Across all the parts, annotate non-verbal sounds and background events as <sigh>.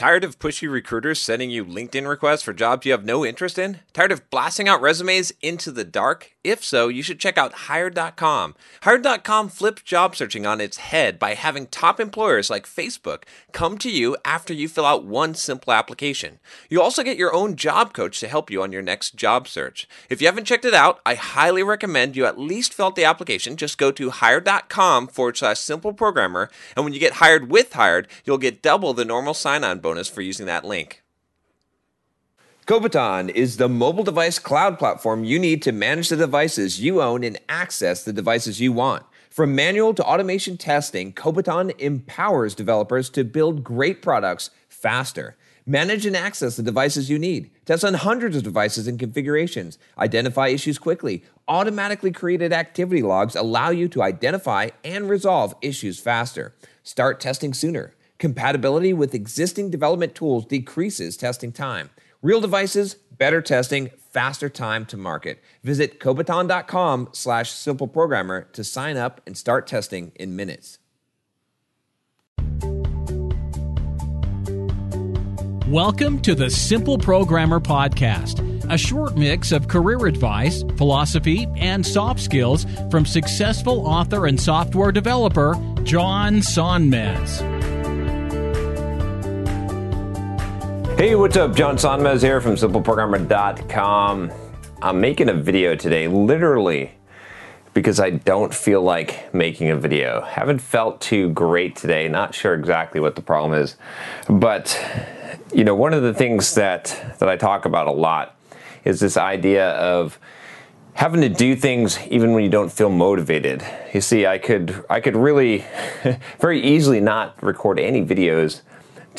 Tired of pushy recruiters sending you LinkedIn requests for jobs you have no interest in? Tired of blasting out resumes into the dark? If so, you should check out Hired.com. Hired.com flips job searching on its head by having top employers like Facebook come to you after you fill out one simple application. You also get your own job coach to help you on your next job search. If you haven't checked it out, I highly recommend you at least fill out the application. Just go to Hired.com forward slash simple programmer, and when you get hired with Hired, you'll get double the normal sign on bonus for using that link. Kobiton is the mobile device cloud platform you need to manage the devices you own and access the devices you want. From manual to automation testing, Kobiton empowers developers to build great products faster. Manage and access the devices you need. Test on hundreds of devices and configurations. Identify issues quickly. Automatically created activity logs allow you to identify and resolve issues faster. Start testing sooner. Compatibility with existing development tools decreases testing time. Real devices, better testing, faster time to market. Visit Kobiton.com slash simple programmer to sign up and start testing in minutes. Welcome to the Simple Programmer Podcast, a short mix of career advice, philosophy, and soft skills from successful author and software developer John Sonmez. Hey, what's up? John Sonmez here from simpleprogrammer.com. I'm making a video today, literally because I don't feel like making a video. Haven't felt too great today. Not sure exactly what the problem is, but you know, one of the things that that I talk about a lot is this idea of having to do things even when you don't feel motivated. You see, I could I could really <laughs> very easily not record any videos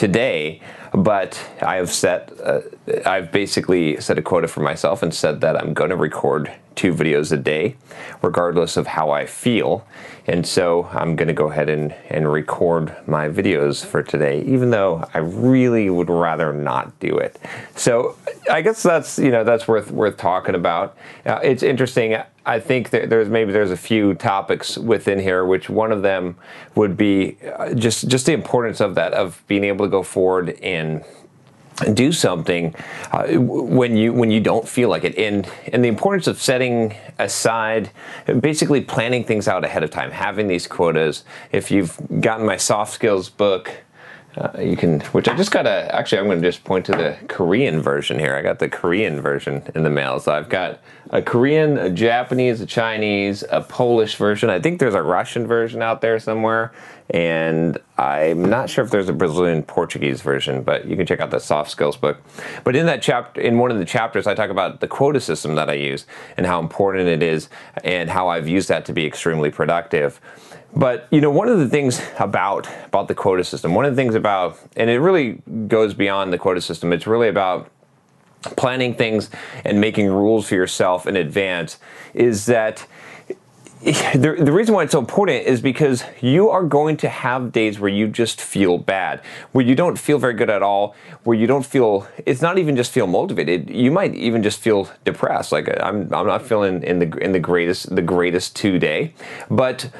today, but I have set uh, I've basically set a quota for myself and said that I'm going to record two videos a day, regardless of how I feel. And so I'm going to go ahead and, and record my videos for today, even though I really would rather not do it. So I guess that's you know that's worth worth talking about. Uh, it's interesting. I think that there's maybe there's a few topics within here, which one of them would be uh, just just the importance of that of being able to go forward and do something uh, when you when you don't feel like it. And and the importance of setting aside basically planning things out ahead of time having these quotas. If you've gotten my soft skills book uh, you can, which I just got a, actually, I'm going to just point to the Korean version here. I got the Korean version in the mail. So I've got a Korean, a Japanese, a Chinese, a Polish version. I think there's a Russian version out there somewhere. And I'm not sure if there's a Brazilian Portuguese version, but you can check out the soft skills book. But in that chapter, in one of the chapters, I talk about the quota system that I use and how important it is and how I've used that to be extremely productive. But you know, one of the things about about the quota system, one of the things about, and it really goes beyond the quota system. It's really about planning things and making rules for yourself in advance. Is that <laughs> the, the reason why it's so important is because you are going to have days where you just feel bad, where you don't feel very good at all, where you don't feel, it's not even just feel motivated. You might even just feel depressed. Like I'm, I'm not feeling in the, in the greatest, the greatest today. But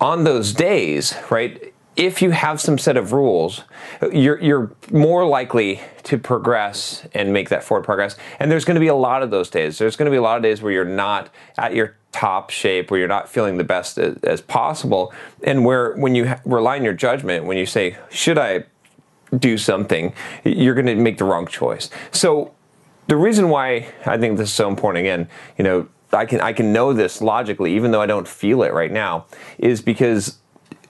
on those days, right, if you have some set of rules, you're, you're more likely to progress and make that forward progress. And there's going to be a lot of those days. There's going to be a lot of days where you're not at your top shape, where you're not feeling the best as, as possible, and where when you ha- rely on your judgment, when you say, "Should I do something?" you're going to make the wrong choice. So the reason why I think this is so important, again, you know, I can I can know this logically, even though I don't feel it right now, is because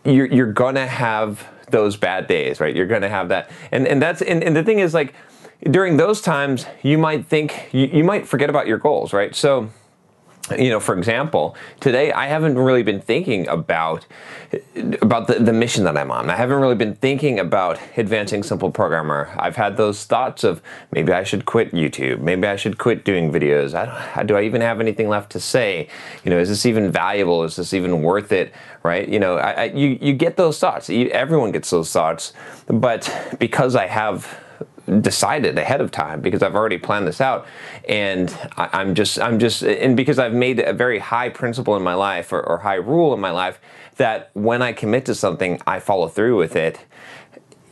you're you're gonna have those bad days, right? You're gonna have that, and and that's and, and the thing is like during those times you might think you, you might forget about your goals, right? So you know for example today i haven't really been thinking about about the, the mission that i'm on. I haven't really been thinking about advancing simple programmer. I've had those thoughts of maybe i should quit youtube maybe i should quit doing videos. I do i even have anything left to say? You know is this even valuable? Is this even worth it? Right? You know I, I, you, you get those thoughts. Everyone gets those thoughts. But because i have decided ahead of time because I've already planned this out, and I, am just I'm just and because I've made a very high principle in my life or, or high rule in my life that when I commit to something, I follow through with it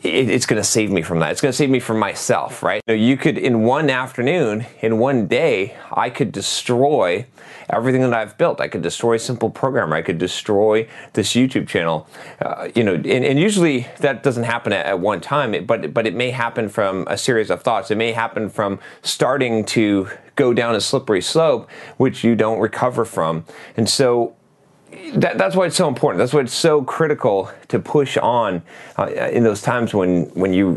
it, it's going to save me from that. It's going to save me from myself, right? You, know, you could, in one afternoon, in one day, I could destroy everything that I've built. I could destroy Simple Programmer. I could destroy this YouTube channel. Uh, you know, and, and, usually that doesn't happen at, at one time, but but it may happen from a series of thoughts. It may happen from starting to go down a slippery slope, which you don't recover from. And so that, that's why it's so important. That's why it's so critical to push on uh, in those times when when you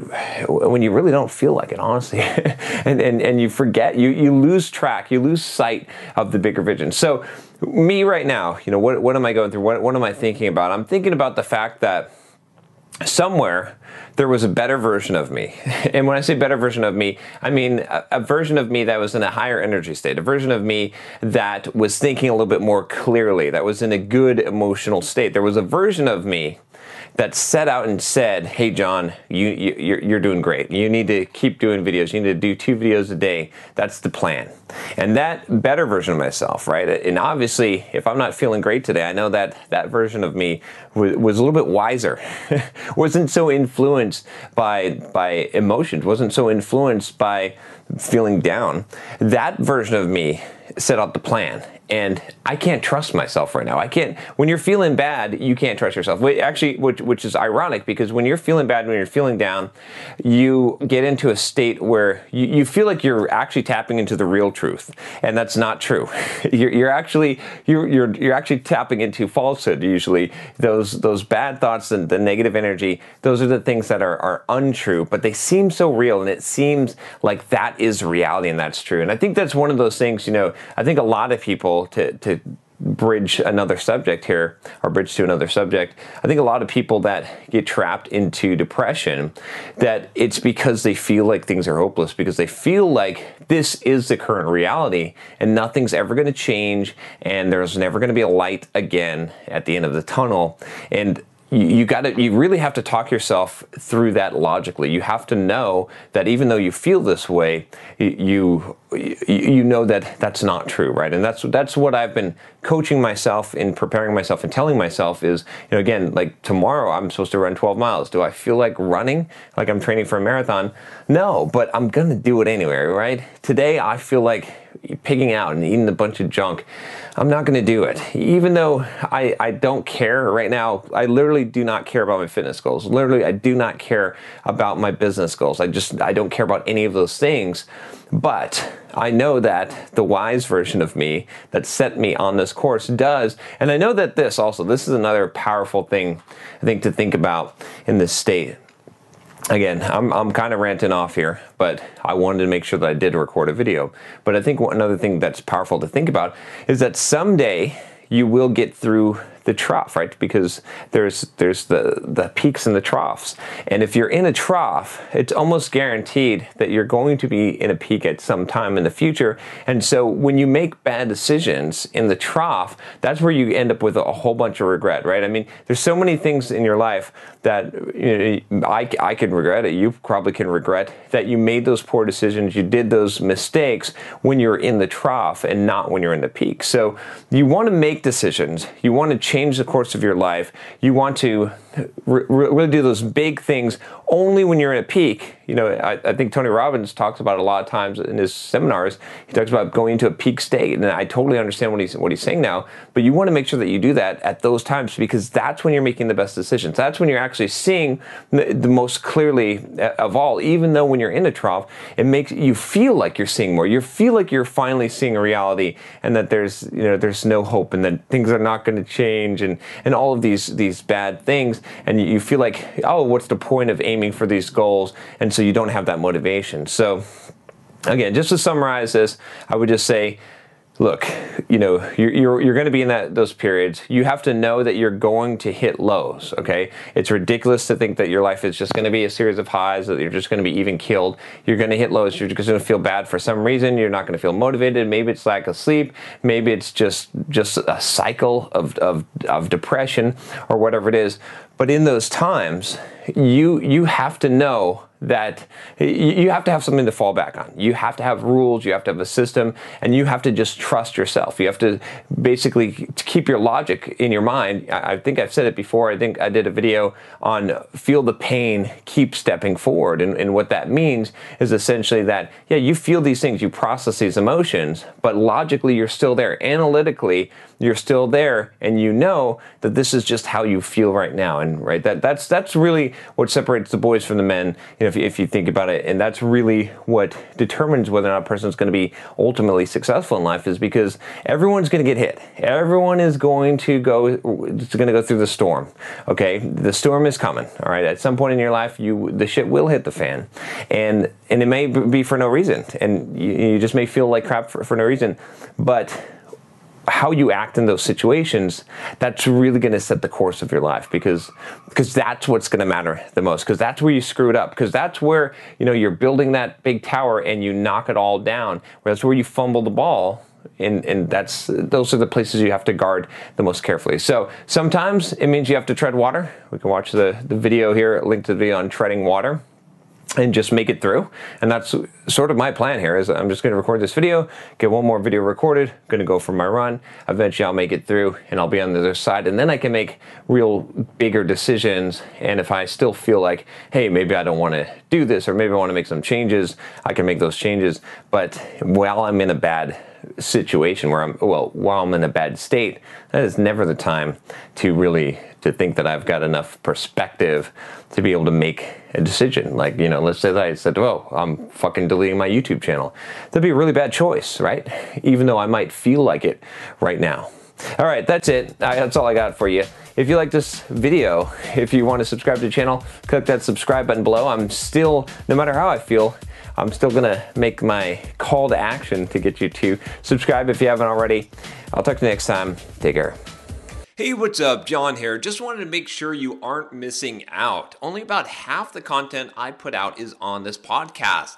when you really don't feel like it, honestly, <laughs> and, and and you forget, you you lose track, you lose sight of the bigger vision. So, me right now, you know, what what am I going through? What what am I thinking about? I'm thinking about the fact that somewhere there was a better version of me. <laughs> And when I say better version of me, I mean a, a, version of me that was in a higher energy state, a version of me that was thinking a little bit more clearly, that was in a good emotional state. There was a version of me that set out and said, "Hey, John, you, you you're, you're doing great. You need to keep doing videos. You need to do two videos a day. That's the plan." And that better version of myself, right? And obviously, if I'm not feeling great today, I know that that version of me was, was a little bit wiser, <laughs> wasn't so influenced by by emotions, wasn't so influenced by feeling down. That version of me set out the plan and I can't trust myself right now. I can't. When you're feeling bad, you can't trust yourself. Actually, which, which is ironic because when you're feeling bad, when you're feeling down, you get into a state where you, you feel like you're actually tapping into the real truth, and that's not true. <laughs> You're, you're actually you're, you're you're actually tapping into falsehood. Usually, those those bad thoughts and the negative energy, those are the things that are are untrue, but they seem so real, and it seems like that is reality and that's true. And I think that's one of those things. You know, I think a lot of people to, to bridge another subject here or bridge to another subject i think a lot of people that get trapped into depression that it's because they feel like things are hopeless because they feel like this is the current reality and nothing's ever going to change and there's never going to be a light again at the end of the tunnel. And you, got to you really have to talk yourself through that logically. You have to know that even though you feel this way you you know that that's not true right? And that's that's what i've been coaching myself in preparing myself and telling myself is you know again like tomorrow i'm supposed to run 12 miles. Do i feel like running? Like i'm training for a marathon? No but i'm gonna do it anyway right? Today i feel like pigging out and eating a bunch of junk I'm not going to do it. Even though I, I don't care right now, I literally do not care about my fitness goals. Literally, I do not care about my business goals. I just, I don't care about any of those things. But I know that the wise version of me that set me on this course does. And I know that this also, this is another powerful thing I think to think about in this state again, I'm, I'm kind of ranting off here, but I wanted to make sure that I did record a video. But I think another thing that's powerful to think about is that someday you will get through the trough, right? Because there's there's the the peaks and the troughs, and if you're in a trough, it's almost guaranteed that you're going to be in a peak at some time in the future. And so when you make bad decisions in the trough, that's where you end up with a whole bunch of regret, right? I mean, there's so many things in your life that you know, I I can regret it. You probably can regret that you made those poor decisions, you did those mistakes when you're in the trough and not when you're in the peak. So you want to make decisions. You want to change the course of your life. You want to really do those big things only when you're in a peak. You know, I, I, think Tony Robbins talks about it a lot of times in his seminars. He talks about going into a peak state, and I totally understand what he's what he's saying now. But you want to make sure that you do that at those times because that's when you're making the best decisions. That's when you're actually seeing the, the most clearly uh, of all. Even though when you're in a trough, it makes you feel like you're seeing more. You feel like you're finally seeing a reality, and that there's you know there's no hope, and that things are not going to change, and and all of these these bad things and you feel like, oh, what's the point of aiming for these goals? And so you don't have that motivation. So, again, just to summarize this, I would just say, look, you know, you're, you're, you're going to be in that those periods. You have to know that you're going to hit lows. Okay, it's ridiculous to think that your life is just going to be a series of highs. That you're just going to be even keeled. You're going to hit lows. You're just going to feel bad for some reason. You're not going to feel motivated. Maybe it's lack of sleep. Maybe it's just just a cycle of of, of depression or whatever it is. But in those times, you you have to know that you have to have something to fall back on. You have to have rules, you have to have a system, and you have to just trust yourself. You have to basically keep your logic in your mind. I think I've said it before. I think I did a video on feel the pain, keep stepping forward. And, and what that means is essentially that, yeah, you feel these things, you process these emotions, but logically you're still there. Analytically, you're still there and you know that this is just how you feel right now and right that that's that's really what separates the boys from the men you know if, if you think about it. And that's really what determines whether or not a person is going to be ultimately successful in life is because everyone's going to get hit. Everyone is going to go it's going to go through the storm okay? The storm is coming all right? At some point in your life you the shit will hit the fan. And and it may be for no reason. And you, you just may feel like crap for, for no reason. But how you act in those situations that's really going to set the course of your life because because that's what's going to matter the most because that's where you screwed up because that's where you know you're building that big tower and you knock it all down. That's where you fumble the ball and and that's those are the places you have to guard the most carefully. So sometimes it means you have to tread water. We can watch the the video here link to the video on treading water and just make it through. And that's sort of my plan here is I'm just going to record this video, get one more video recorded, going to go for my run. Eventually I'll make it through and I'll be on the other side and then I can make real bigger decisions. And if I still feel like, hey, maybe I don't want to do this or maybe I want to make some changes, I can make those changes. But while I'm in a bad situation where I'm well while I'm in a bad state that is never the time to really to think that I've got enough perspective to be able to make a decision. Like you know let's say that I said well I'm fucking deleting my YouTube channel. That'd be a really bad choice right? Even though I might feel like it right now. All right that's it. That's all I got for you. If you like this video if you want to subscribe to the channel click that subscribe button below. I'm still no matter how I feel I'm still gonna make my call to action to get you to subscribe if you haven't already. I'll talk to you next time. Take care. Hey, what's up? John here. Just wanted to make sure you aren't missing out. Only about half the content I put out is on this podcast.